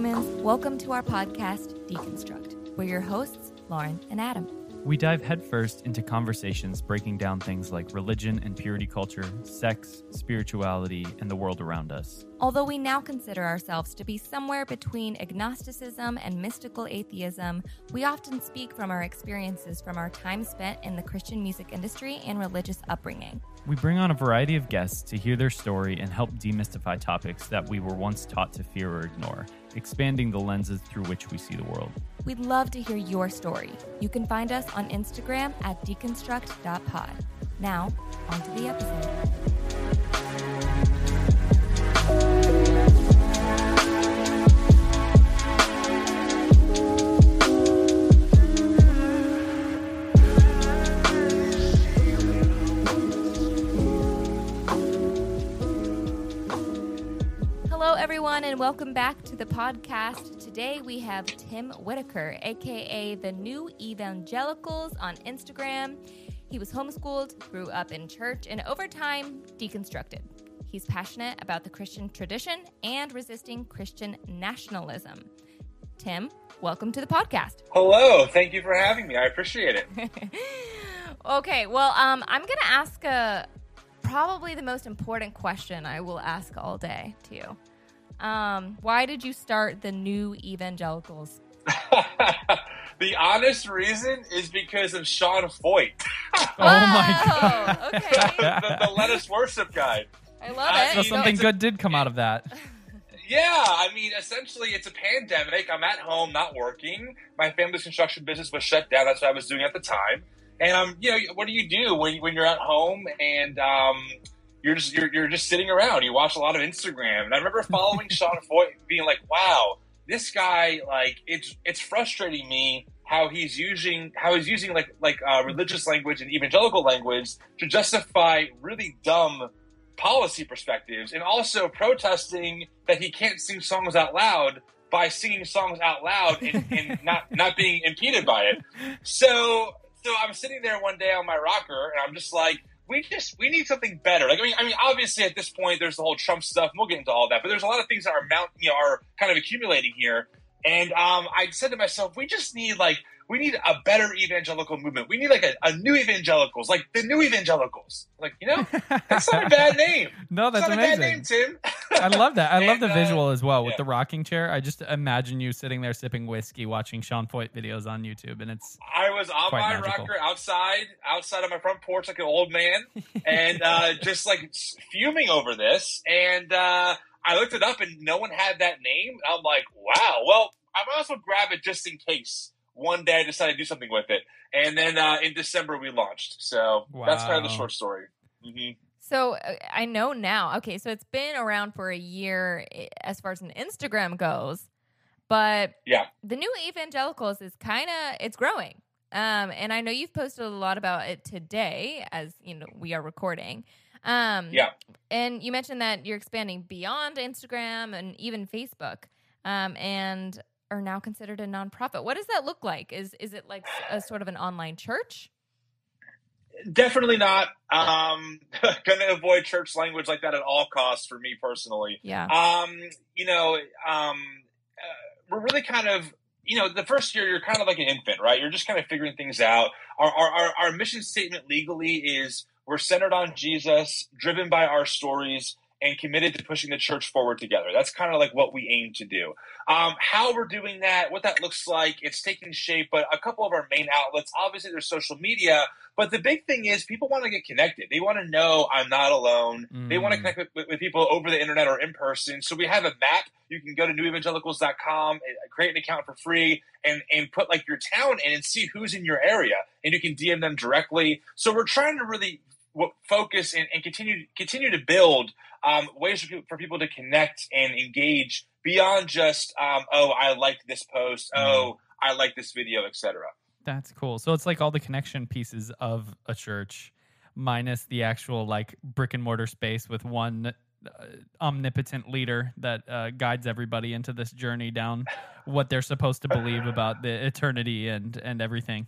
humans. Welcome to our podcast, Deconstruct. We're your hosts, Lauren and Adam. We dive headfirst into conversations breaking down things like religion and purity culture, sex, spirituality, and the world around us. Although we now consider ourselves to be somewhere between agnosticism and mystical atheism, we often speak from our experiences from our time spent in the Christian music industry and religious upbringing. We bring on a variety of guests to hear their story and help demystify topics that we were once taught to fear or ignore, expanding the lenses through which we see the world. We'd love to hear your story. You can find us on Instagram at deconstruct.pod. Now, on to the episode. Everyone, and welcome back to the podcast. Today we have Tim Whitaker, aka the New Evangelicals on Instagram. He was homeschooled, grew up in church, and over time deconstructed. He's passionate about the Christian tradition and resisting Christian nationalism. Tim, welcome to the podcast. Hello, thank you for having me. I appreciate it. Okay, well, um, I'm going to ask a probably the most important question I will ask all day to you. Um, why did you start the New Evangelicals? the honest reason is because of Sean Feucht, Oh my god. Okay, the, the Let Us Worship guy. I love Uh, it. So you know, something it's a- good did come out of that. Yeah, I mean, essentially, it's a pandemic. I'm at home, not working. My family's construction business was shut down. That's what I was doing at the time. And um, you know, what do you do when when you're at home and um, you're just you're, you're just sitting around? You watch a lot of Instagram, and I remember following Sean Feucht, being like, "Wow, this guy like it's it's frustrating me." How he's using how he's using like like uh, religious language and evangelical language to justify really dumb policy perspectives and also protesting that he can't sing songs out loud by singing songs out loud and, and not not being impeded by it. So so I'm sitting there one day on my rocker and I'm just like, we just we need something better. Like I mean I mean obviously at this point there's the whole Trump stuff and we'll get into all that, but there's a lot of things that are mount you know are kind of accumulating here. And um, I said to myself, we just need like we need a better evangelical movement. We need like a, a new evangelicals, like the new evangelicals. Like you know, that's not a bad name. no, It's that's not amazing. a bad name, Tim. I love that. I love the uh, visual as well with the rocking chair. I just imagine you sitting there sipping whiskey, watching Sean Feucht videos on YouTube, and it's I was on my magical. rocker outside, outside of my front porch like an old man, and uh, just like fuming over this. And uh, I looked it up, and no one had that name. I'm like, wow. Well, I might as well grab it just in case. One day I decided to do something with it, and then uh, in December we launched. So that's kind of the short story. hmm So uh, I know now. Okay, so it's been around for a year eh, as far as an Instagram goes, but Yeah. the new evangelicals is kind of it's growing. Um, and I know you've posted a lot about it today, as you know we are recording. Um, Yeah. And you mentioned that you're expanding beyond Instagram and even Facebook, um, and are now considered a nonprofit. What does that look like? Is is it like a sort of an online church? Definitely not. Um, going to avoid church language like that at all costs for me personally. Yeah. Um, you know, um, uh, we're really kind of, you know, the first year you're kind of like an infant, right? You're just kind of figuring things out. Our, our, our, our mission statement legally is we're centered on Jesus, driven by our stories, and committed to pushing the church forward together. That's kind of like what we aim to do. Um, how we're doing that, what that looks like, it's taking shape. But a couple of our main outlets, obviously, there's social media. But the big thing is people want to get connected. They want to know I'm not alone. They want to Mm. connect with, with, with people over the internet or in person. So we have a map. You can go to newevangelicals.com, and create an account for free, and, and put like your town in and see who's in your area. And you can DM them directly. So we're trying to really focus and, and continue continue to build um, ways for people, for people to connect and engage beyond just um, oh I liked this post oh I like this video etc. That's cool. So it's like all the connection pieces of a church, minus the actual like brick and mortar space with one uh, omnipotent leader that uh, guides everybody into this journey down what they're supposed to believe about the eternity and and everything.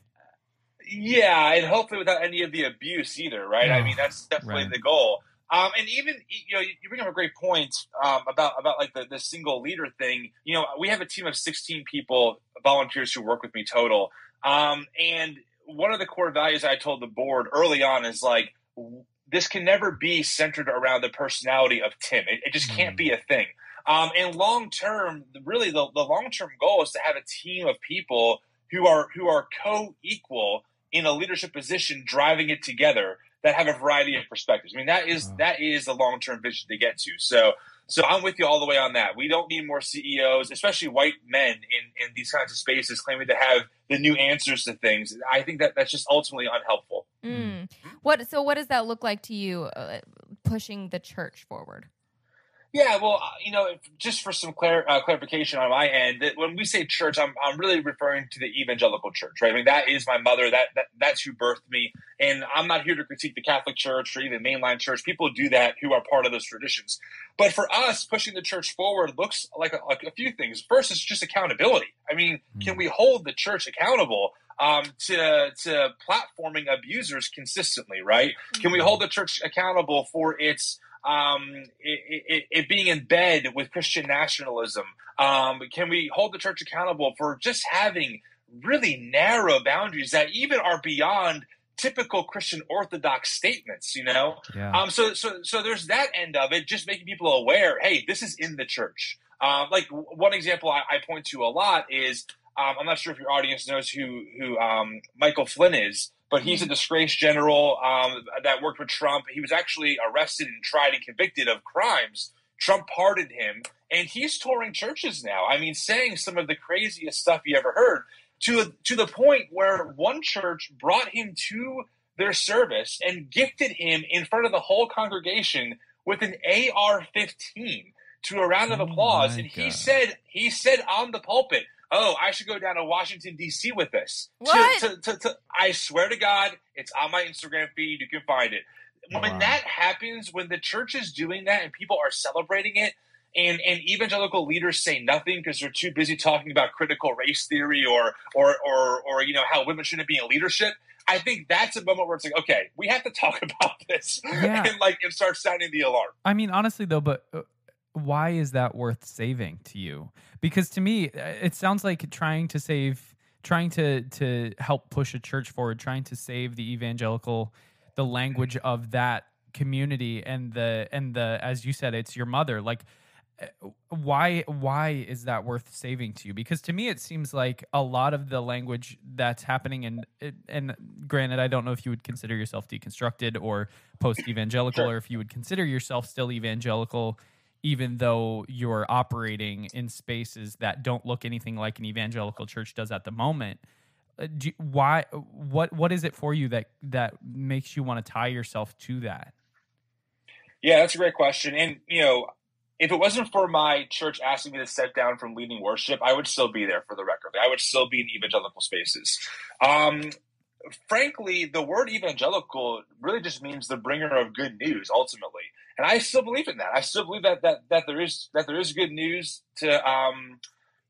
Yeah, and hopefully without any of the abuse either, right? I Oh, mean, that's definitely right. the goal. Um, and even you know, you bring up a great point um, about about like the, the single leader thing. You know, we have a team of 16 people, volunteers who work with me total. Um, and one of the core values I told the board early on is like this can never be centered around the personality of Tim. It, it just can't be a thing. Um, and long term, really, the, the long term goal is to have a team of people who are who are co equal in a leadership position, driving it together that have a variety of perspectives. I mean, that is wow. that is the long term vision to get to. So, so I'm with you all the way on that. We don't need more CEOs, especially white men in in these kinds of spaces, claiming to have the new answers to things. I think that that's just ultimately unhelpful. Mm. What so? What does that look like to you? Uh, pushing the church forward. Yeah, well, uh, you know, just for some clar- uh, clarification on my end, that when we say church, I'm, I'm really referring to the evangelical church, right? I mean, that is my mother. That, that that's who birthed me, and I'm not here to critique the Catholic Church or even mainline church. People do that who are part of those traditions. But for us, pushing the church forward looks like a, like a few things. First, it's just accountability. I mean, can we hold the church accountable um, to to platforming abusers consistently, right? Can we mm. hold the church accountable for its um, it, it, it, being in bed with Christian nationalism? Um, can we hold the church accountable for just having really narrow boundaries that even are beyond typical Christian Orthodox statements? You know, yeah. um, so so so there's that end of it, just making people aware. Hey, this is in the church. Um, like one example I, I, point to a lot is um, I'm not sure if your audience knows who who um, Michael Flynn is but he's a mm-hmm. disgraced general um, that worked with Trump. He was actually arrested and tried and convicted of crimes. Trump pardoned him, and he's touring churches now. I mean, saying some of the craziest stuff you ever heard to to the point where one church brought him to their service and gifted him in front of the whole congregation with an AR-15 to a round of oh applause. Oh and he God. said he said on the pulpit, oh, I should go down to Washington D.C. with this. What? To, to, to, I swear to God, it's on my Instagram feed. You can find it. When wow. that happens, when the church is doing that and people are celebrating it, and and evangelical leaders say nothing because they're too busy talking about critical race theory or or or or you know how women shouldn't be in leadership. I think that's a moment where it's like, okay, we have to talk about this yeah. and like and start sounding the alarm. I mean, honestly though, but uh, why is that worth saving to you? Because to me, uh, it sounds like trying to save, trying to to help push a church forward, trying to save the evangelical, the language of that community and the and the as you said, it's your mother. Like, uh, why why is that worth saving to you? Because to me, it seems like a lot of the language that's happening, and and granted, I don't know if you would consider yourself deconstructed or post evangelical, sure. or if you would consider yourself still evangelical even though you're operating in spaces that don't look anything like an evangelical church does at the moment uh, you, why what what is it for you that that makes you want to tie yourself to that? Yeah that's a great question. And you know if it wasn't for my church asking me to step down from leading worship i would still be there for the record. I would still be in evangelical spaces. Um, frankly the word evangelical really just means the bringer of good news ultimately and I still believe in that. I still believe that that that there is that there is good news to um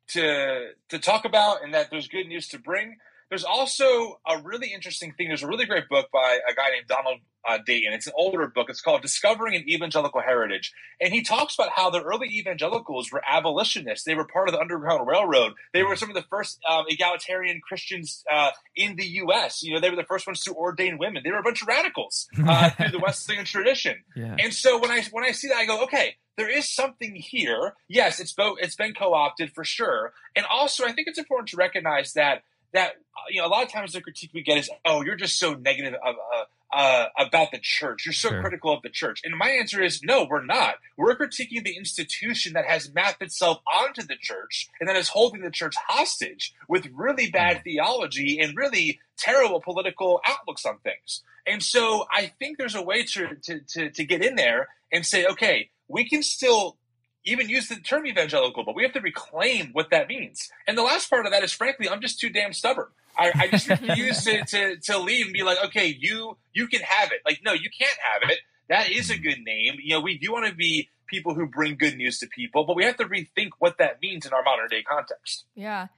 to to talk about, and that there's good news to bring. There's also a really interesting thing. There's a really great book by a guy named Donald uh, Dayton. It's an older book. It's called Discovering an Evangelical Heritage. And he talks about how the early evangelicals were abolitionists. They were part of the Underground Railroad. They were some of the first um, egalitarian Christians uh, in the U.S. You know, they were the first ones to ordain women. They were a bunch of radicals uh, through the Wesleyan tradition. Yeah. And so when I when I see that, I go, okay, there is something here. Yes, it's both. It's been co-opted for sure. And also, I think it's important to recognize that that you know a lot of times the critique we get is, oh, you're just so negative of, uh, uh, about the church. You're so sure. critical of the church. And my answer is no, we're not. We're critiquing the institution that has mapped itself onto the church and that is holding the church hostage with really bad mm. theology and really terrible political outlooks on things. And so I think there's a way to, to, to, to get in there and say, okay, we can still even use the term evangelical, but we have to reclaim what that means. And the last part of that is, frankly, I'm just too damn stubborn. I, I just refuse to, to, to leave and be like, okay, you you can have it. Like, no, you can't have it. That is a good name. You know, we do want to be people who bring good news to people, but we have to rethink what that means in our modern day context. Yeah.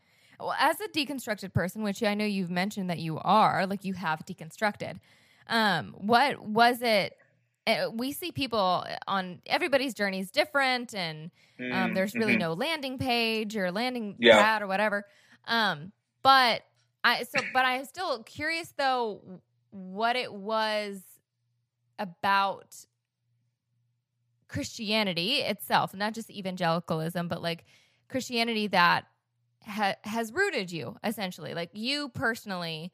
Well, as a deconstructed person, which I know you've mentioned that you are, like you have deconstructed, um, what was it we see people on everybody's journey is different and um, Mm, there's really mhm. no landing page or landing Yeah. pad or whatever um, but i so but i'm still curious though what it was about christianity itself not just evangelicalism but like christianity that ha- has rooted you essentially like you personally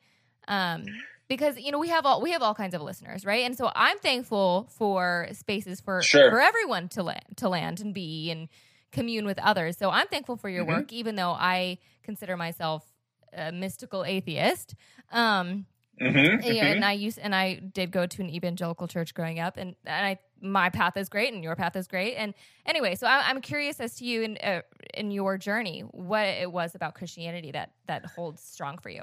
um because you know we have all we have all kinds of listeners right and so i'm thankful for spaces for Sure. for everyone to land to land and be and commune with others so i'm thankful for your Mhm. work even though i consider myself a mystical atheist um Mhm, yeah, mhm. and I used and I did go to an evangelical church growing up, and, and I my path is great, and your path is great, and anyway, so I, I'm curious as to you in uh, in your journey, what it was about Christianity that that holds strong for you.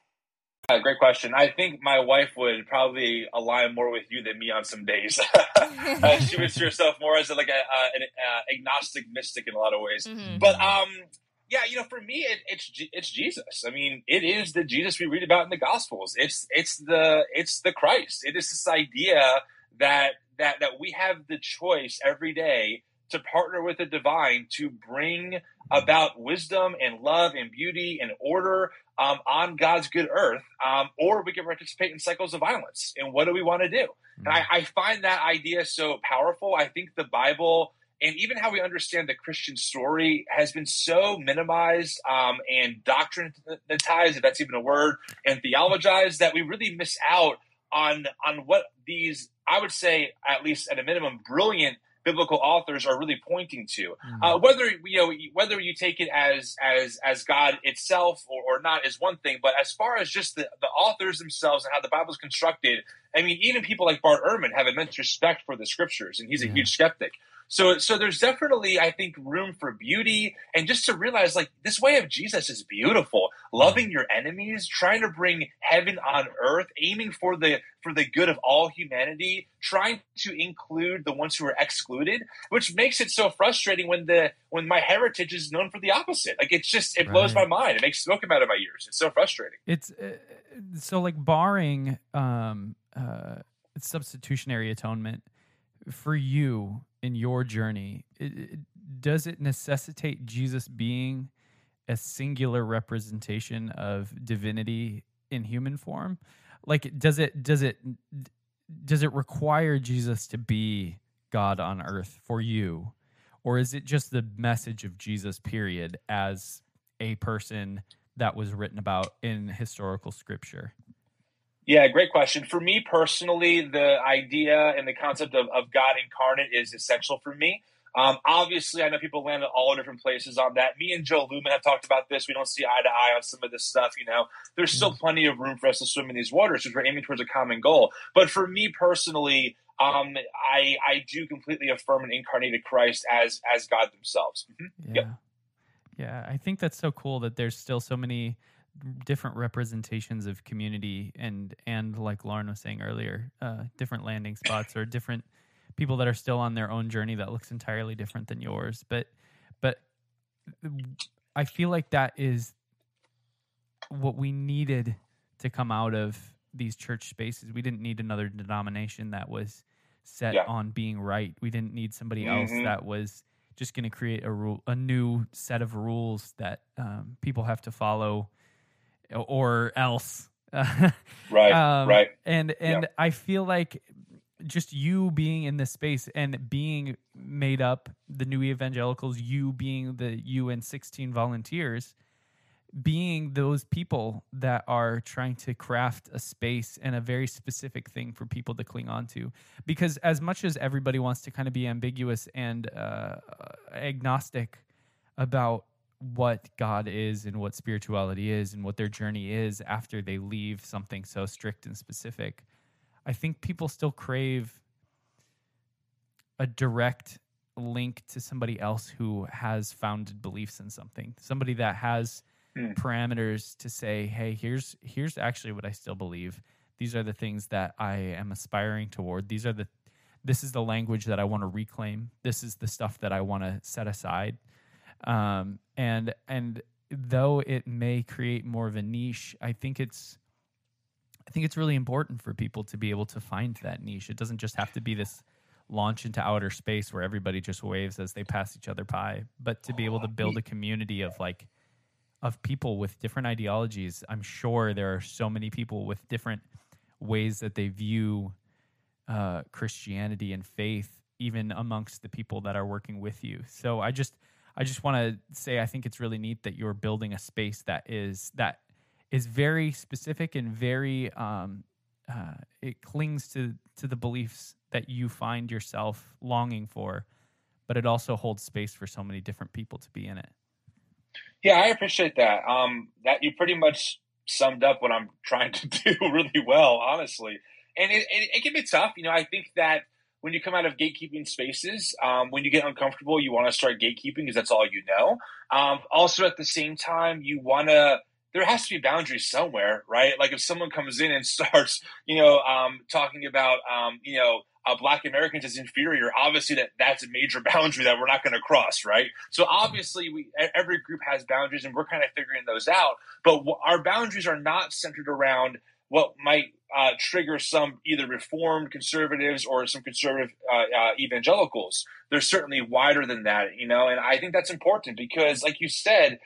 Great question. I think my wife would probably align more with you than me on some days. uh, she would see herself more as like a, uh, an uh, agnostic mystic in a lot of ways. Mhm. But um, yeah, you know, for me, it, it's it's Jesus. I mean, it is the Jesus we read about in the Gospels. It's it's the it's the Christ. It is this idea that that that we have the choice every day to partner with the divine to bring about wisdom and love and beauty and order um, on God's good earth, um, or we can participate in cycles of violence. And what do we want to do? And I, I find that idea so powerful. I think the Bible and even how we understand the Christian story has been so minimized um, and doctrinatized, if that's even a word, and theologized that we really miss out on on what these, I would say, at least at a minimum, brilliant biblical authors are really pointing to. Uh, whether you know whether you take it as as as God itself or, or not is one thing, but as far as just the, the authors themselves and how the Bible is constructed, I mean, even people like Bart Ehrman have immense respect for the scriptures, and he's a huge skeptic. So, so there's definitely, I think, room for beauty, and just to realize, like, this way of Jesus is beautiful. Loving your enemies, trying to bring heaven on earth, aiming for the for the good of all humanity, trying to include the ones who are excluded, which makes it so frustrating when the when my heritage is known for the opposite. Like, it's just it blows Right. my mind. It makes smoke come out of my ears. It's so frustrating. it's uh, so like barring um uh substitutionary atonement for you in your journey it, it- does it necessitate jesus being a singular representation of divinity in human form like does it does it does it require jesus to be god on earth for you or is it just the message of jesus period as a person that was written about in historical scripture Yeah, great question. For me personally, the idea and the concept of, of God incarnate is essential for me. Um, obviously, I know people land at all different places on that. Me and Jo Luehmann have talked about this. We don't see eye to eye on some of this stuff. You know, there's still plenty of room for us to swim in these waters because we're aiming towards a common goal. But for me personally, um, I I do completely affirm an incarnated Christ as as God themselves. Mhm. Yeah. Yep. Yeah. I think that's so cool that there's still so many different representations of community and and like Lauren was saying earlier, uh, different landing spots or different people that are still on their own journey that looks entirely different than yours. But but I feel like that is what we needed to come out of these church spaces. We didn't need another denomination that was set Yeah. on being right. We didn't need somebody else Mhm. that was just going to create a rule, a new set of rules that um, people have to follow, or else. Right, Um, right. And and I feel like just you being in this space and being made up, the new evangelicals, you being the UN 16 volunteers, being those people that are trying to craft a space and a very specific thing for people to cling on to. Because as much as everybody wants to kind of be ambiguous and uh, agnostic about what God is and what spirituality is and what their journey is after they leave something so strict and specific, I think people still crave a direct link to somebody else who has founded beliefs in something. Somebody that has Hmm. parameters to say hey here's here's actually what i still believe. These are the things that i am aspiring toward. These are the this is the language that i want to reclaim. This is the stuff that i want to set aside. Um, and and though it may create more of a niche i think it's i think it's really important for people to be able to find that niche. It doesn't just have to be this launch into outer space where everybody just waves as they pass each other by but to be able to build a community of like of people with different ideologies. I'm sure there are so many people with different ways that they view uh, christianity and faith even amongst the people that are working with you. So i just i just want to say i think it's really neat that you're building a space that is that is very specific and very um, uh, it clings to to the beliefs that you find yourself longing for but it also holds space for so many different people to be in it Yeah, I appreciate that. Um, that you pretty much summed up what I'm trying to do really well, honestly. And it, it, it can be tough. You know, I think that when you come out of gatekeeping spaces, um, when you get uncomfortable, you want to start gatekeeping because that's all you know. Um, also, at the same time, you want to. There has to be boundaries somewhere, right? Like if someone comes in and starts, you know, um, talking about, um, you know, uh, black Americans as inferior, obviously that that's a major boundary that we're not going to cross, right? So obviously, we every group has boundaries, and we're kind of figuring those out. But w- our boundaries are not centered around what might uh, trigger some either reformed conservatives or some conservative uh, uh, evangelicals. They're certainly wider than that, you know, and I think that's important because, like you said,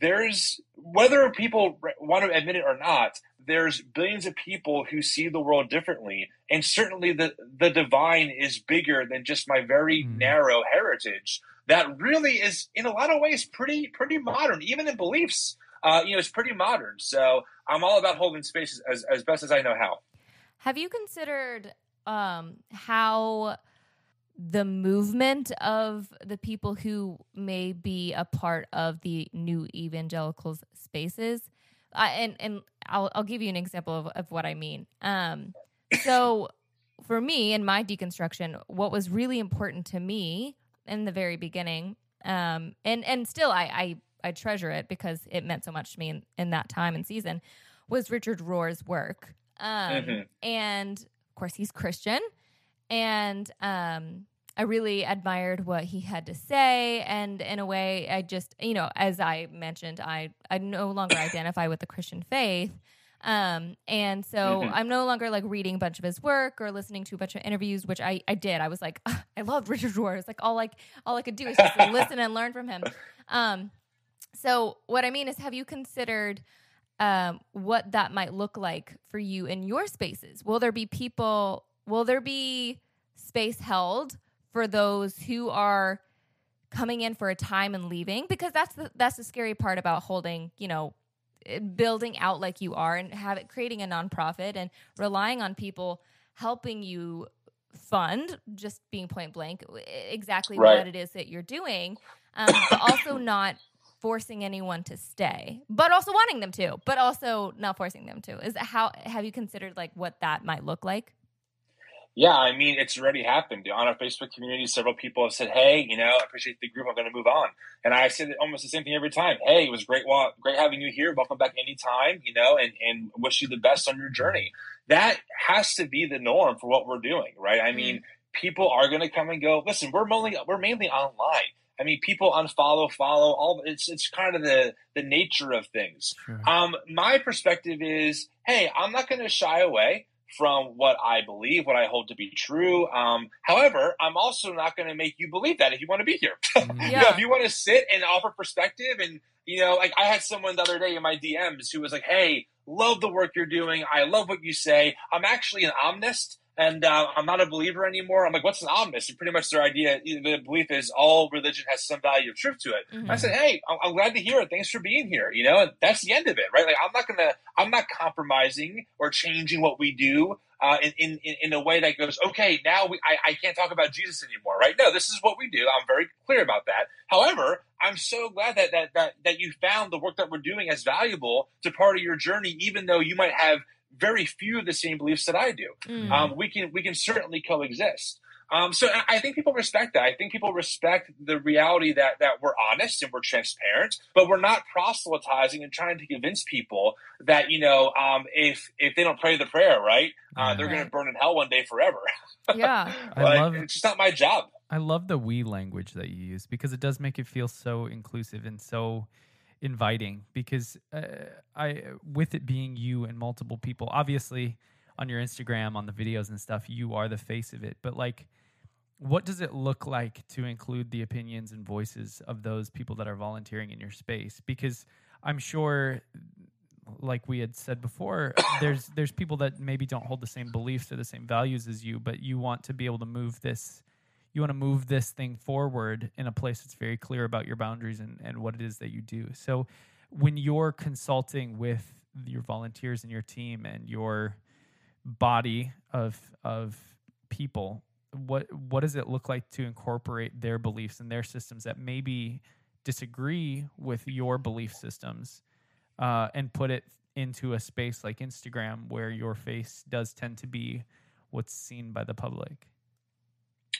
there's whether people want to admit it or not there's billions of people who see the world differently and certainly the the divine is bigger than just my very Mm. narrow heritage. That really is in a lot of ways pretty pretty modern even in beliefs uh, you know it's pretty modern. So i'm all about holding spaces as, as best as i know how. Have you considered um, how the movement of the people who may be a part of the new evangelicals spaces? Uh, and and I'll, I'll give you an example of, of what I mean. Um, so, for me in my deconstruction, what was really important to me in the very beginning, um, and and still I, I I treasure it because it meant so much to me in, in that time and season, was Richard Rohr's work. Um, Mhm. And of course, he's Christian. And um, I really admired what he had to say. And in a way, I just, you know, as I mentioned, I, I no longer identify with the Christian faith. Um, and so Mhm. I'm no longer like reading a bunch of his work or listening to a bunch of interviews, which I, I did. I was like, I love Richard Rohr. It's like all like all I could do is just listen and learn from him. Um, so what I mean is, have you considered um, what that might look like for you in your spaces? Will there be people? Will there be space held for those who are coming in for a time and leaving? Because that's the that's the scary part about holding, you know, eh, building out like you are and have it creating a nonprofit and relying on people helping you fund just being point blank exactly Right. what it is that you're doing um, but also not forcing anyone to stay but also wanting them to but also not forcing them to is how have you considered like what that might look like Yeah, I mean, it's already happened. On our Facebook community, several people have said, "Hey, you know, I appreciate the group. I'm going to move on." And I say almost the same thing every time. Hey, it was great, wa- great having you here. Welcome back anytime. You know, and and wish you the best on your journey. That has to be the norm for what we're doing, right? I mean, people are going to come and go. Listen, we're mainly we're mainly online. I mean, people unfollow, follow. All it's it's kind of the the nature of things. Sure. Um, my perspective is, hey, I'm not going to shy away from what I believe, what I hold to be true. Um, however, I'm also not going to make you believe that if you want to be here. Mhm. You Yeah. know, if you want to sit and offer perspective, and you know, like I had someone the other day in my DMs who was like, "Hey, love the work you're doing. I love what you say. I'm actually an omnist." And uh, I'm not a believer anymore. I'm like, what's an omnist? And pretty much their idea, the belief is all religion has some value of truth to it. Mhm. I said, "Hey, I'm, I'm glad to hear it. Thanks for being here." You know, and that's the end of it, right? Like, I'm not gonna, I'm not compromising or changing what we do uh, in, in in in a way that goes, "Okay, now we, I, I can't talk about Jesus anymore." Right? No, this is what we do. I'm very clear about that. However, I'm so glad that that that that you found the work that we're doing as valuable to part of your journey, even though you might have very few of the same beliefs that I do Mm. um, we can we can certainly coexist. Um, so I think people respect that. I think people respect the reality that that we're honest and we're transparent, but we're not proselytizing and trying to convince people that you know um, if if they don't pray the prayer right, uh, they're going to burn in hell one day forever. Yeah, I love it's just not my job. I love the we language that you use because it does make it feel so inclusive and so inviting. Because uh, I, with it being you and multiple people, obviously on your Instagram, on the videos and stuff, you are the face of it. But like, what does it look like to include the opinions and voices of those people that are volunteering in your space? Because I'm sure like we had said before, there's there's people that maybe don't hold the same beliefs or the same values as you, but you want to be able to move this you want to move this thing forward in a place that's very clear about your boundaries and, and what it is that you do. So when you're consulting with your volunteers and your team and your body of of people, what what does it look like to incorporate their beliefs and their systems that maybe disagree with your belief systems uh, and put it into a space like Instagram where your face does tend to be what's seen by the public?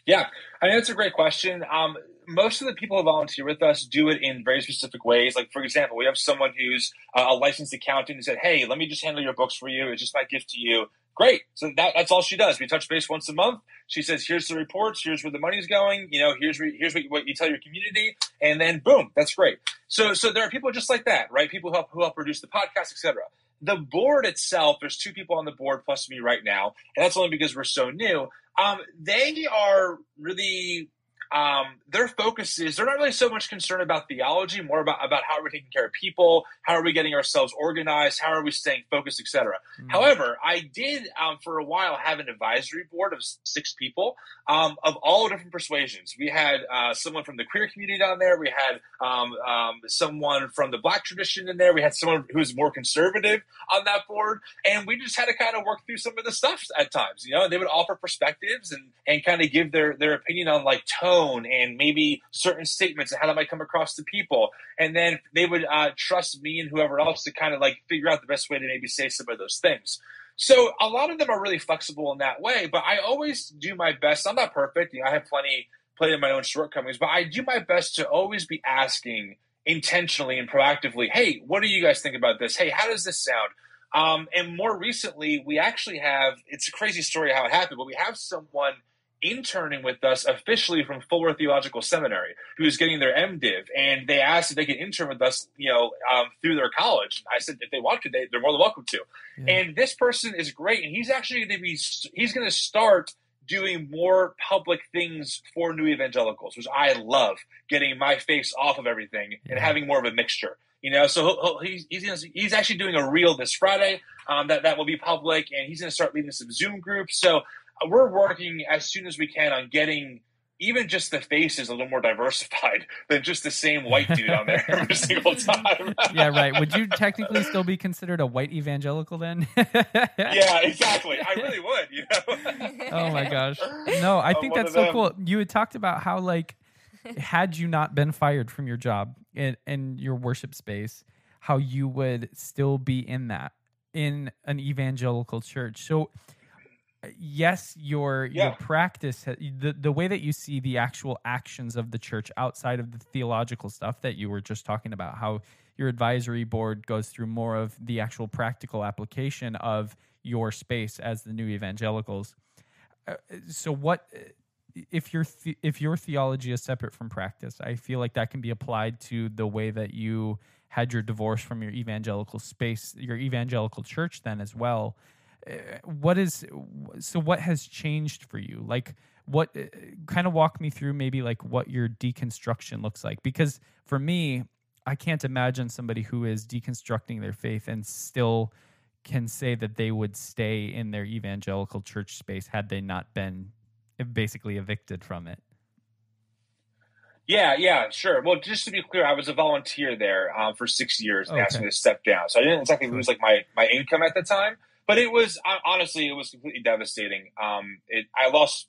Yeah, I mean, that's a great question. Um, most of the people who volunteer with us do it in very specific ways. Like, for example, we have someone who's uh, a licensed accountant who said, Hey, let me just handle your books for you. It's just my gift to you. Great. So that, that's all she does. We touch base once a month. She says, here's the reports. Here's where the money's going. You know, here's, re- here's what, what you tell your community. And then boom, that's great. So, so there are people just like that, right? People who help, who help produce the podcast, etc. The board itself, there's two people on the board plus me right now. And that's only because we're so new. Um, they are really um, their focus is they're not really so much concerned about theology, more about about how are we taking care of people, how are we getting ourselves organized, how are we staying focused, etc. Mm-hmm. However, I did um, for a while have an advisory board of six people um, of all different persuasions. We had uh, someone from the queer community down there. We had um, um, someone from the black tradition in there. We had someone who was more conservative on that board, and we just had to kind of work through some of the stuff at times. You know, they would offer perspectives and and kind of give their their opinion on like tone tone and maybe certain statements and how that might come across to people. And then they would uh, trust me and whoever else to kind of like figure out the best way to maybe say some of those things. So a lot of them are really flexible in that way, but I always do my best. I'm not perfect. You know, I have plenty, plenty of my own shortcomings, but I do my best to always be asking intentionally and proactively, hey, what do you guys think about this? Hey, how does this sound? Um, and more recently, we actually have, it's a crazy story how it happened, but we have someone interning with us officially from Fuller Theological Seminary, who is getting their MDiv, and they asked if they could intern with us, you know, um, through their college. I said if they want to, they, they're more than welcome to. Yeah. And this person is great, and he's actually going to be he's going to start doing more public things for new evangelicals, which I love, getting my face off of everything yeah. and having more of a mixture. You know, so he'll, he's he's, he's actually doing a reel this Friday um, that that will be public, and he's going to start leading some Zoom groups. So we're working as soon as we can on getting even just the faces a little more diversified than just the same white dude on there every single time. yeah, right. Would you technically still be considered a white evangelical then? yeah, exactly. I really would. You know. oh my gosh. No, I think that's so them. cool. You had talked about how like had you not been fired from your job in, in your worship space, how you would still be in that in an evangelical church. So yes your yeah. your practice the the way that you see the actual actions of the church outside of the theological stuff that you were just talking about how your advisory board goes through more of the actual practical application of your space as the new evangelicals uh, so what if your th- if your theology is separate from practice i feel like that can be applied to the way that you had your divorce from your evangelical space your evangelical church then as well what is so what has changed for you like what uh, kind of walk me through maybe like what your deconstruction looks like because for me i can't imagine somebody who is deconstructing their faith and still can say that they would stay in their evangelical church space had they not been basically evicted from it yeah, yeah, sure. Well, just to be clear, I was a volunteer there um, for six years. and okay. asked me to step down, so I didn't exactly lose like my my income at the time but it was honestly it was completely devastating. Um, it, I lost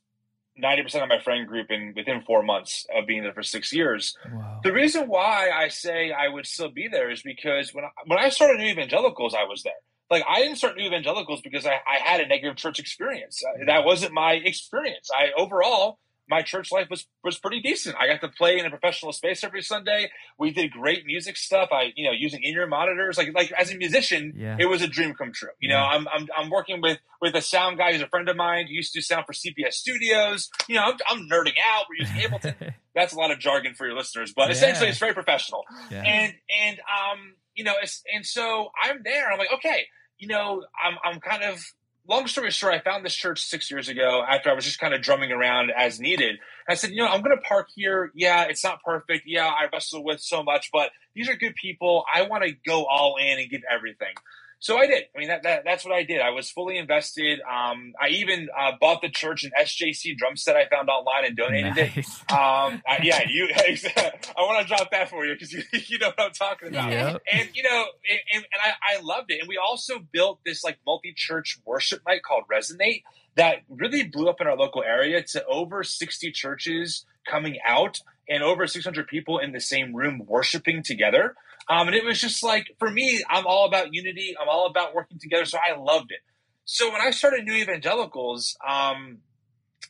ninety percent of my friend group in within four months of being there for six years. Wow. The reason why I say I would still be there is because when I, when I started New Evangelicals, I was there. like I didn't start New Evangelicals because I, I had a negative church experience. Uh, that wasn't my experience. I overall my church life was was pretty decent. I got to play in a professional space every Sunday. We did great music stuff. I you know using in ear monitors. Like like as a musician, Yeah. it was a dream come true. You know, I'm, I'm I'm working with with a sound guy who's a friend of mine. Who used to sound for CPS Studios. You know, I'm, I'm nerding out. We're using Ableton. That's a lot of jargon for your listeners, but essentially it's very professional yeah. and and um you know it's, and so i'm there i'm like okay you know i'm i'm kind of long story short i found this church six years ago after i was just kind of drumming around as needed. I said you know i'm going to park here. Yeah it's not perfect. Yeah i wrestle with so much but these are good people. I want to go all in and give everything so I did. I mean, that, that that's what I did. I was fully invested. Um, I even uh, bought the church an SJC drum set I found online and donated it. Um, I, yeah, you. I want to drop that for you because you, you know what I'm talking about. Yep. And you know, and, and and I, I loved it. And we also built this like multi-church worship night called Resonate that really blew up in our local area to over 60 churches coming out and over 600 people in the same room worshiping together. Um, and it was just like for me, I'm all about unity. I'm all about working together. So I loved it. So when I started New Evangelicals, um,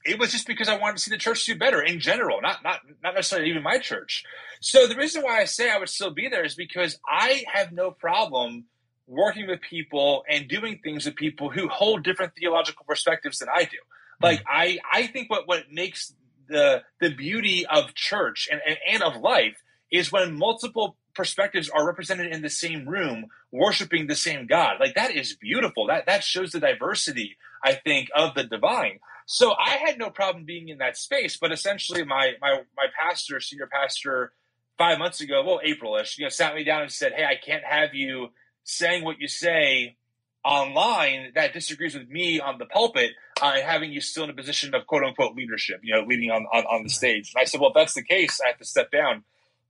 it was just because I wanted to see the church do better in general, not not not necessarily even my church. So the reason why I say I would still be there is because I have no problem working with people and doing things with people who hold different theological perspectives than I do. Like I I think what what makes the the beauty of church and, and, and of life is when multiple perspectives are represented in the same room worshiping the same God. Like that is beautiful. That that shows the diversity, I think, of the divine. So I had no problem being in that space, but essentially my my my pastor, senior pastor, five months ago, well, Aprilish, you know, sat me down and said, Hey, I can't have you saying what you say online that disagrees with me on the pulpit uh, and having you still in a position of quote unquote leadership, you know, leading on, on, on the stage. And I said, well, if that's the case, I have to step down.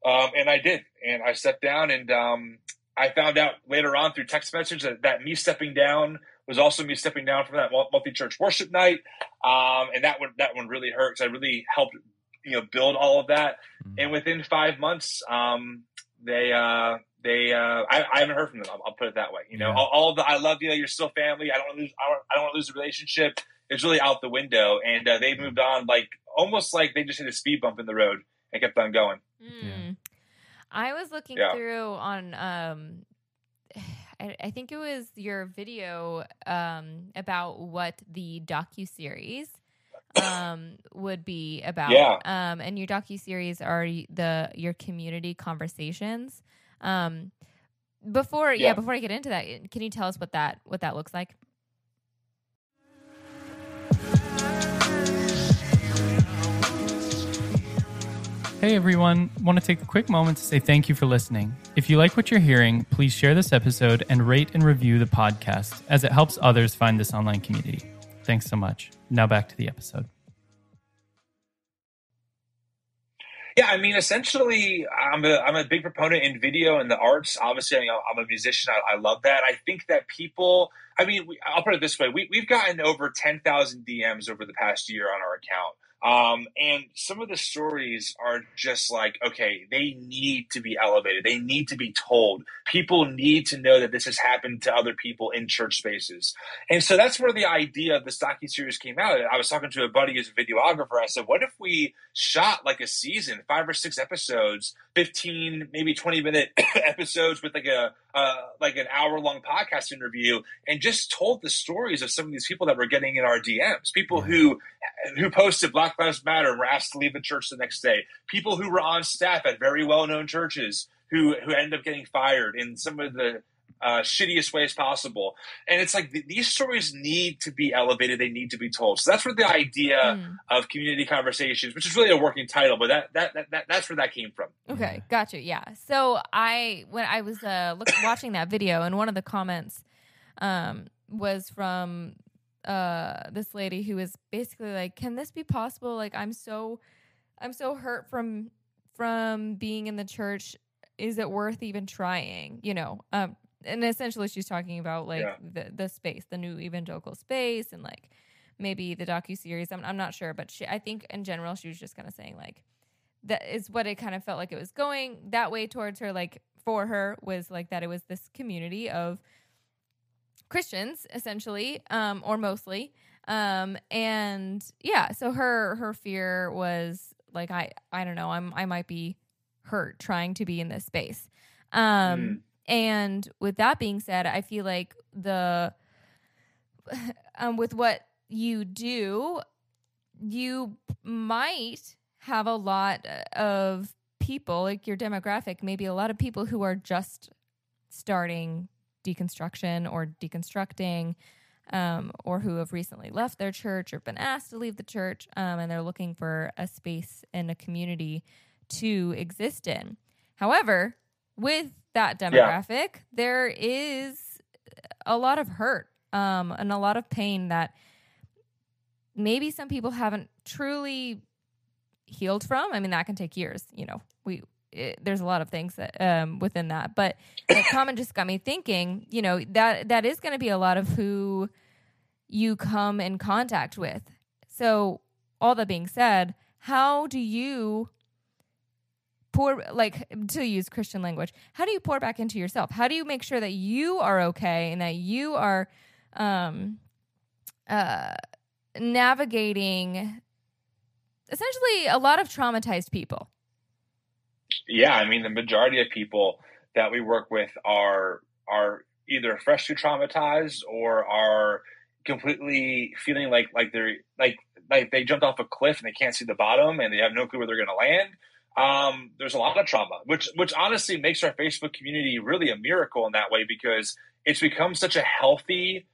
Um, and I did. And I stepped down and um, I found out later on through text message that, that me stepping down was also me stepping down from that multi-church worship night. Um, and that one, that one really hurt because I really helped, you know, build all of that. Mhm. And within five months, um, they, uh, they, uh, I, I haven't heard from them. I'll, I'll put it that way. You know, Yeah. all, all the, I love you. You're still family. I don't want to lose, I don't, I don't want to lose the relationship. It's really out the window. And, uh, they moved on like almost like they just hit a speed bump in the road and kept on going. Mm. I was looking Yeah. through on um I, I think it was your video um about what the docu series um would be about. Yeah. Um and your docu series are the your community conversations. Um before yeah. Yeah. before I get into that, can you tell us what that what that looks like? Hey everyone, want to take a quick moment to say thank you for listening. If you like what you're hearing, please share this episode and rate and review the podcast as it helps others find this online community. Thanks so much. Now back to the episode. Yeah, I mean, essentially, I'm a I'm a big proponent in video and the arts. Obviously, I mean, I'm a musician. I, I love that. I think that people. I mean, we, I'll put it this way: we we've gotten over ten thousand DMs over the past year on our account. Um, and some of the stories are just like, okay, they need to be elevated. They need to be told. People need to know that this has happened to other people in church spaces. And so that's where the idea of this docu series came out. I was talking to a buddy who's a videographer. I said, what if we shot like a season, five or six episodes, 15, maybe 20 minute episodes with like a, uh, like an hour long podcast interview and just told the stories of some of these people that were getting in our DMs, people who, who posted Black Lives Matter were asked to leave the church the next day, people who were on staff at very well known churches who, who ended up getting fired in some of the, uh, shittiest ways possible. And it's like th- these stories need to be elevated. They need to be told. So that's where the idea Mm. of community conversations, which is really a working title, but that, that, that, that that's where that came from. Okay, gotcha. Yeah. So I when I was uh look, watching that video, and one of the comments um was from uh this lady who was basically like, "Can this be possible? Like, I'm so I'm so hurt from from being in the church. Is it worth even trying? You know." Um, and essentially, she's talking about like Yeah. the the space, the new evangelical space, and like maybe the docu series. I'm I'm not sure, but she I think in general she was just kind of saying like that is what it kind of felt like it was going that way towards her like for her was like that it was this community of Christians essentially, um, or mostly. Um, and yeah, so her her fear was like I I don't know I'm I might be hurt trying to be in this space. Um, Mm. and with that being said, I feel like the um, with what you do, you might have a lot of people, like your demographic, maybe a lot of people who are just starting deconstruction or deconstructing, um, or who have recently left their church or been asked to leave the church, um, and they're looking for a space and a community to exist in. However, with that demographic, there is a lot of hurt um, and a lot of pain that maybe some people haven't truly healed from. I mean, that can take years. You know, we it, there's a lot of things that um, within that, but the comment just got me thinking. You know that that is going to be a lot of who you come in contact with. So, all that being said, how do you pour like to use Christian language? How do you pour back into yourself? How do you make sure that you are okay and that you are um uh navigating essentially a lot of traumatized people? Yeah, I mean the majority of people that we work with are are either freshly traumatized or are completely feeling like like they're like like they jumped off a cliff and they can't see the bottom and they have no clue where they're going to land. Um, there's a lot of trauma, which which honestly makes our Facebook community really a miracle in that way because it's become such a healthy,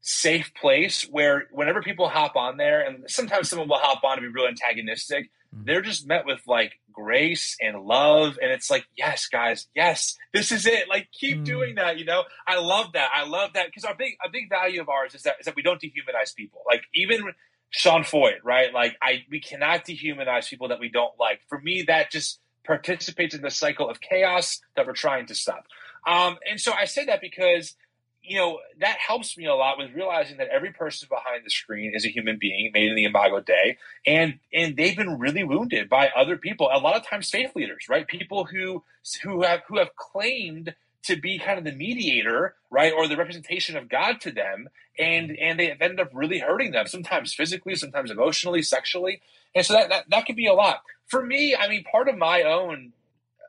safe place where whenever people hop on there, and sometimes someone will hop on to be real antagonistic, Mhm. they're just met with like grace and love, and it's like, yes, guys, yes, this is it. Like, keep Mm. doing that. You know, I love that. I love that because our big a big value of ours is that is that we don't dehumanize people. Like even Sean Feucht, right? Like I we cannot dehumanize people that we don't like. For me, that just participates in the cycle of chaos that we're trying to stop. Um, and so I say that because you know that helps me a lot with realizing that every person behind the screen is a human being made in the imago Dei, and and they've been really wounded by other people. A lot of times, faith leaders, right? People who who have who have claimed to be kind of the mediator, right, or the representation of God to them, and and they end up really hurting them, sometimes physically, sometimes emotionally, sexually, and so that that, that could be a lot. For me, I mean, part of my own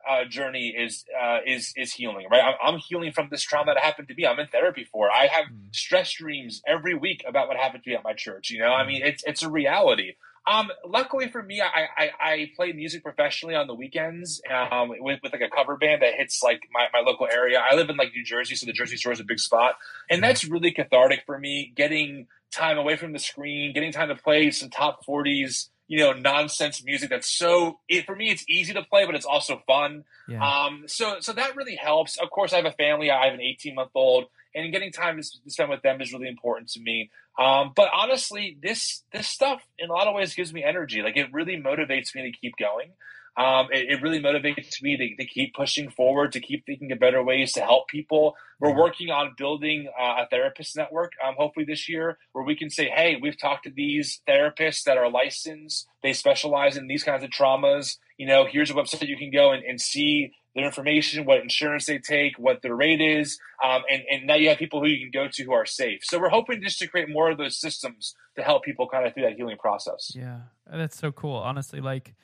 uh, journey is uh, is is healing, right? I'm, I'm healing from this trauma that happened to me. I'm in therapy for. I have Mm. stress dreams every week about what happened to me at my church. You know, I mean, it's it's a reality. Um, luckily for me, I, I, I play music professionally on the weekends um, with, with like a cover band that hits like my, my local area. I live in like New Jersey, so the Jersey Shore is a big spot, and that's really cathartic for me. Getting time away from the screen, getting time to play some top forties, you know, nonsense music. That's so it, for me. It's easy to play, but it's also fun. Yeah. Um, so so that really helps. Of course, I have a family. I have an 18 month old, and getting time to to spend with them is really important to me. Um, but honestly, this this stuff in a lot of ways gives me energy. Like it really motivates me to keep going. Um, it, it really motivates me to, to keep pushing forward, to keep thinking of better ways to help people. We're working on building uh, a therapist network, um, hopefully this year, where we can say, hey, we've talked to these therapists that are licensed. They specialize in these kinds of traumas. You know, here's a website you can go and, and see their information, what insurance they take, what their rate is, um, and, and now you have people who you can go to who are safe. So we're hoping just to create more of those systems to help people kind of through that healing process. Yeah, that's so cool. Honestly, like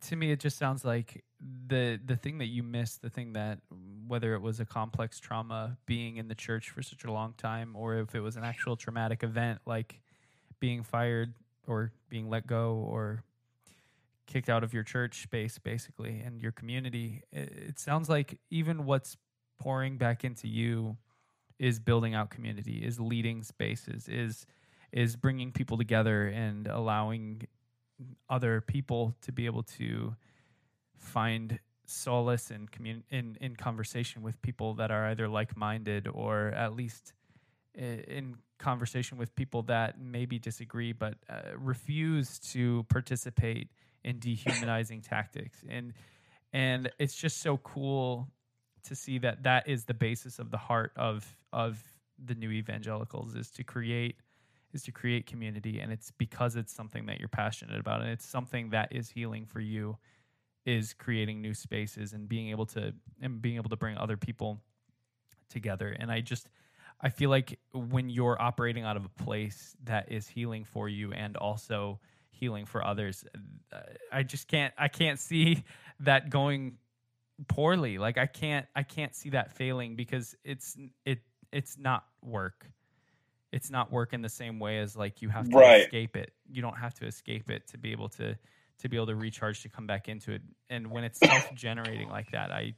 to me, it just sounds like the the thing that you missed, the thing that whether it was a complex trauma being in the church for such a long time, or if it was an actual traumatic event like being fired or being let go or kicked out of your church space, basically, and your community. It, it sounds like even what's pouring back into you is building out community, is leading spaces, is is bringing people together and allowing other people to be able to find solace in commun- in in conversation with people that are either like-minded or at least in conversation with people that maybe disagree but uh, refuse to participate in dehumanizing tactics. And and it's just so cool to see that that is the basis of the heart of of the new evangelicals is to create is to create community and it's because it's something that you're passionate about and it's something that is healing for you is creating new spaces and being able to and being able to bring other people together and i just I feel like when you're operating out of a place that is healing for you and also healing for others, uh, I just can't I can't see that going poorly. Like I can't I can't see that failing because it's it it's not work. It's not working the same way as like you have to Right. escape it. You don't have to escape it to be able to to be able to recharge to come back into it. And when it's self generating like that, I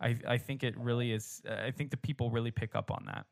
I I think it really is. Uh, I think the people really pick up on that.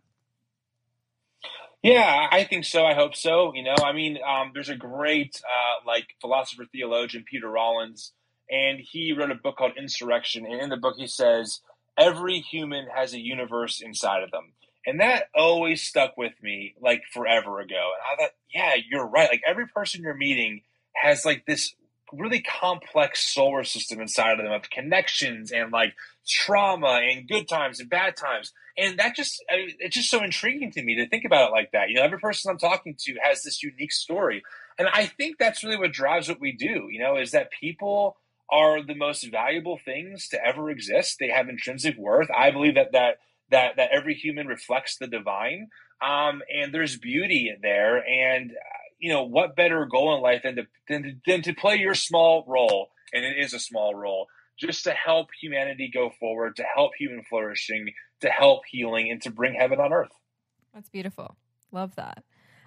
Yeah, I think so. I hope so. You know, I mean, um, there's a great uh, like philosopher theologian Peter Rollins, and he wrote a book called Insurrection. And in the book, he says every human has a universe inside of them, and that always stuck with me like forever ago. And I thought, yeah, you're right. Like every person you're meeting has like this really complex solar system inside of them of connections and like trauma and good times and bad times. And that just I mean, it's just so intriguing to me to think about it like that. You know every person i'm talking to has this unique story. And i think that's really what drives what we do you know is that people are the most valuable things to ever exist. They have intrinsic worth. I believe that that that that every human reflects the divine um, and there's beauty in there and uh, you know what better goal in life than to, than to than to play your small role and it is a small role just to help humanity go forward to help human flourishing to help healing and to bring heaven on earth That's beautiful. Love that.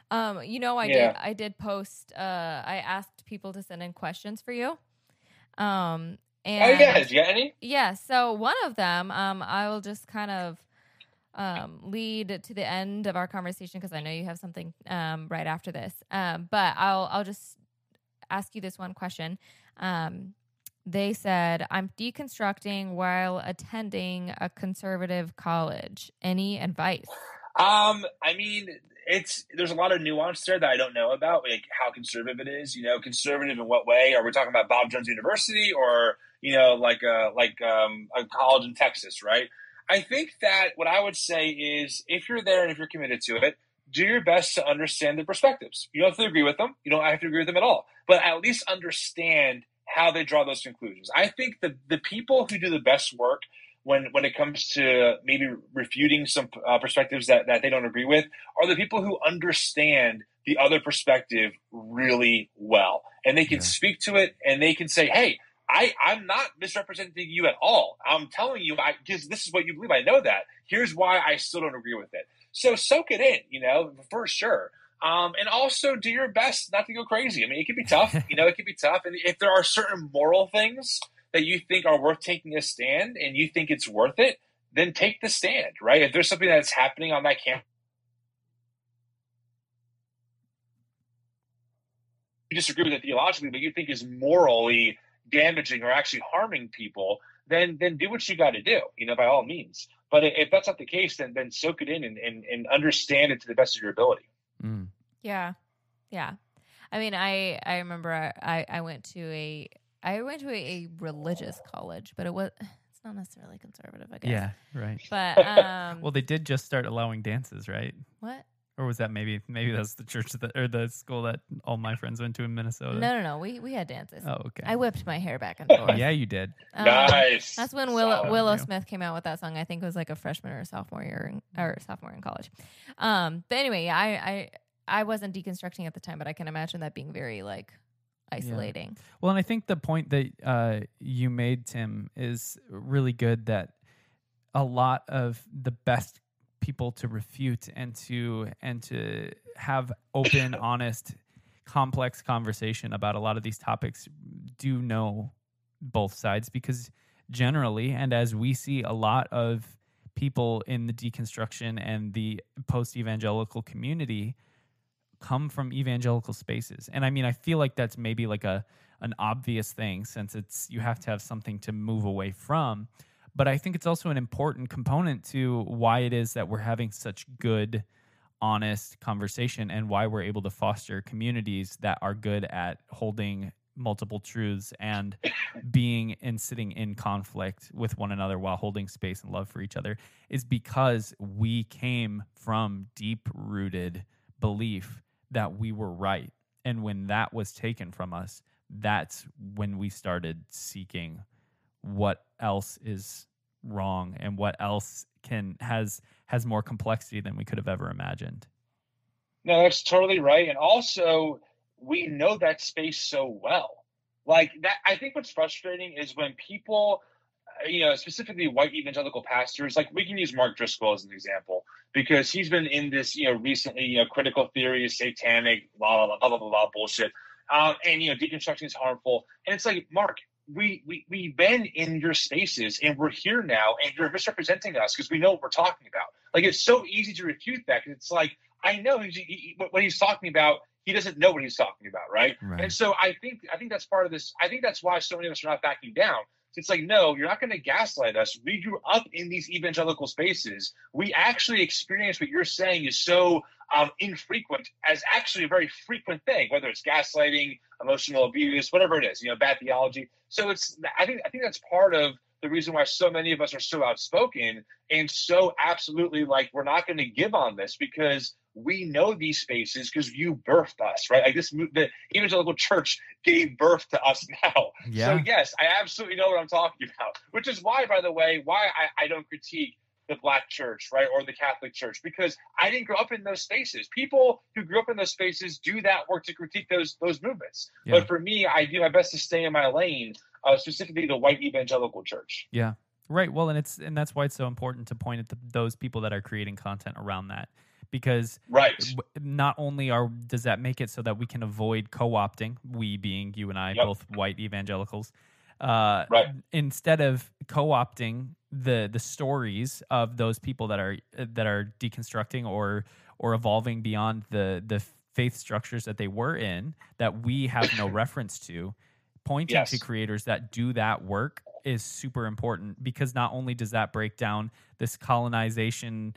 Um, you know, I Yeah. did. I did post. Uh, I asked people to send in questions for you. Um, and oh yeah did you get any Yeah, so one of them, um, I will just kind of um, lead to the end of our conversation because I know you have something um, right after this. Um, but I'll I'll just ask you this one question. Um, they said, "I'm deconstructing while attending a conservative college. Any advice?" Um, I mean, it's there's a lot of nuance there that I don't know about, like how conservative it is. You know, conservative in what way? Are we talking about Bob Jones University or you know, like a like um, a college in Texas, right? I think that what I would say is, if you're there and if you're committed to it, do your best to understand the perspectives. You don't have to agree with them. You don't have to agree with them at all, but at least understand how they draw those conclusions. I think the the people who do the best work when when it comes to maybe refuting some uh, perspectives that, that they don't agree with are the people who understand the other perspective really well and they can Yeah. speak to it and they can say hey I, I'm not misrepresenting you at all. I'm telling you, I because this is what you believe. I know that. Here's why I still don't agree with it. So soak it in, you know, for sure. Um, and also do your best not to go crazy. I mean, it can be tough, you know, it can be tough. And if there are certain moral things that you think are worth taking a stand and you think it's worth it, then take the stand, right? If there's something that's happening on that campus, you disagree with it theologically, but you think is morally damaging or actually harming people, then then do what you got to do, you know, by all means. But if that's not the case, then then soak it in and, and, and understand it to the best of your ability. Mm. Yeah, yeah. I mean, I I remember I I went to a I went to a, a religious college, but it was it's not necessarily conservative, I guess. Yeah, right. But um, Well, they did just start allowing dances, right? what? Or was that maybe maybe that's the church that or the school that all my friends went to in Minnesota? No, no, no. We we had dances. Oh, okay. I whipped my hair back and forth. yeah, you did. Um, nice. That's when Willow Solid. Willow Smith came out with that song. I think it was like a freshman or sophomore year in, or sophomore in college. Um, but anyway, yeah, I I I wasn't deconstructing at the time, but I can imagine that being very like isolating. Well, and I think the point that uh, you made, Tim, is really good. That a lot of the best people to refute and to and to have open, honest, complex conversation about a lot of these topics do know both sides because generally, and as we see, a lot of people in the deconstruction and the post evangelical community come from evangelical spaces. And I mean, I feel like that's maybe like a an obvious thing since it's you have to have something to move away from. But I think it's also an important component to why it is that we're having such good honest conversation and why we're able to foster communities that are good at holding multiple truths and being and sitting in conflict with one another while holding space and love for each other is because we came from deep rooted belief that we were right. And when that was taken from us, that's when we started seeking what else is wrong and what else can has has more complexity than we could have ever imagined. No, that's totally right. And also, we know that space so well. Like that, I think what's frustrating is when people, you know, specifically white evangelical pastors, like we can use Mark Driscoll as an example because he's been in this, you know, recently, you know, critical theory is satanic, blah blah blah blah blah, blah bullshit, um, and you know, deconstruction is harmful. And it's like, Mark, we we we've been in your spaces and we're here now, and you're misrepresenting us because we know what we're talking about. Like it's so easy to refute that because it's like I know he's, he, what he's talking about. He doesn't know what he's talking about, right? Right. And so I think I think that's part of this. I think that's why so many of us are not backing down. It's like, no, you're not going to gaslight us. We grew up in these evangelical spaces. We actually experience what you're saying is so um, infrequent as actually a very frequent thing, whether it's gaslighting, emotional abuse, whatever it is, you know, bad theology. So it's, I think, I think that's part of the reason why so many of us are so outspoken and so absolutely like we're not going to give on this because we know these spaces because you birthed us, right? Like this, the evangelical church gave birth to us now. Yeah. So yes, I absolutely know what I'm talking about. Which is why, by the way, why I, I don't critique the black church, right, or the Catholic church, because I didn't grow up in those spaces. People who grew up in those spaces do that work to critique those those movements. Yeah. But for me, I do my best to stay in my lane, uh, specifically the white evangelical church. Yeah. Right. Well, and it's and that's why it's so important to point at the, those people that are creating content around that because Right. not only are does that make it so that we can avoid co-opting we being you and i Yep. both white evangelicals uh, Right. instead of co-opting the the stories of those people that are uh, that are deconstructing or or evolving beyond the the faith structures that they were in that we have no reference to pointing to creators that do that work is super important because not only does that break down this colonization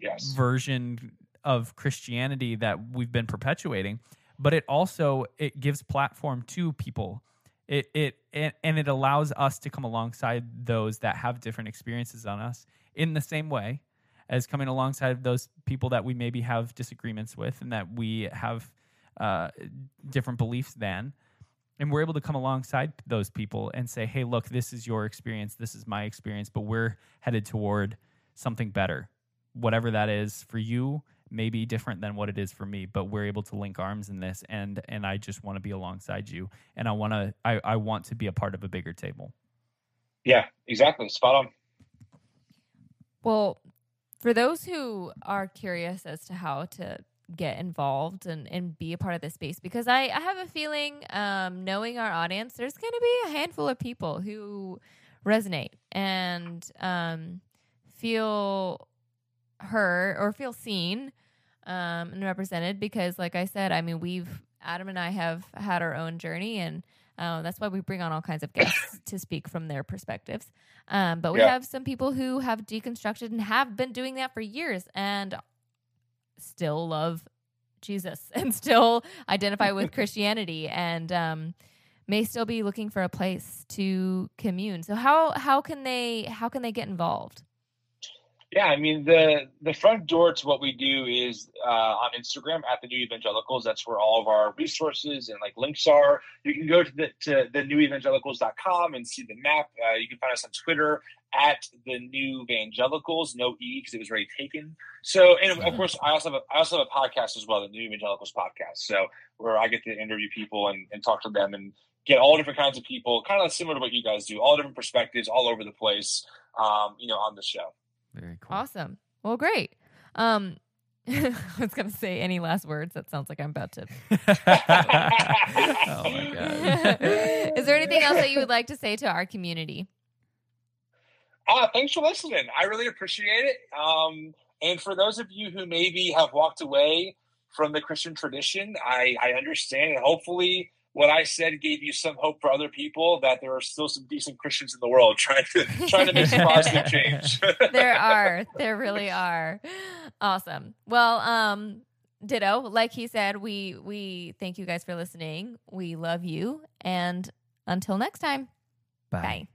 Yes. version of Christianity that we've been perpetuating, but it also it gives platform to people. It it and, it allows us to come alongside those that have different experiences on us in the same way as coming alongside those people that we maybe have disagreements with and that we have uh, different beliefs than. And we're able to come alongside those people and say, hey, look, this is your experience, this is my experience, but we're headed toward something better whatever that is for you may be different than what it is for me but we're able to link arms in this and and i just want to be alongside you and i want to I, I want to be a part of a bigger table Yeah. Exactly. Spot on. Well, for those who are curious as to how to get involved and, and be a part of this space, because I, I have a feeling, um, knowing our audience, there's going to be a handful of people who resonate and um, feel heard or feel seen um, and represented. Because, like I said, I mean, we've, Adam and I have had our own journey, and uh, that's why we bring on all kinds of guests to speak from their perspectives. Um, but we Yeah. have some people who have deconstructed and have been doing that for years and still love Jesus and still identify with Christianity and um, may still be looking for a place to commune. So how how can they how can they get involved? Yeah, I mean the the front door to what we do is uh, on Instagram at the New Evangelicals. That's where all of our resources and like links are. You can go to the to the newevangelicals.com and see the map. Uh, you can find us on Twitter at the New Evangelicals, no e because it was already taken. So, and of course, I also have a, I also have a podcast as well, the New Evangelicals podcast. So where I get to interview people and, and talk to them and get all different kinds of people, kind of similar to what you guys do, all different perspectives, all over the place. Um, you know, on the show. Very cool Awesome. Well, great. Um, I was gonna say any last words. That sounds like I'm about to. oh my god Is there anything else that you would like to say to our community? Ah, thanks for listening. I really appreciate it. Um, and for those of you who maybe have walked away from the Christian tradition, I, I understand. And hopefully, what I said gave you some hope for other people that there are still some decent Christians in the world trying to trying to make some positive change. there are. There really are. Awesome. Well, um, ditto. Like he said, we we thank you guys for listening. We love you, and until next time, Bye. bye.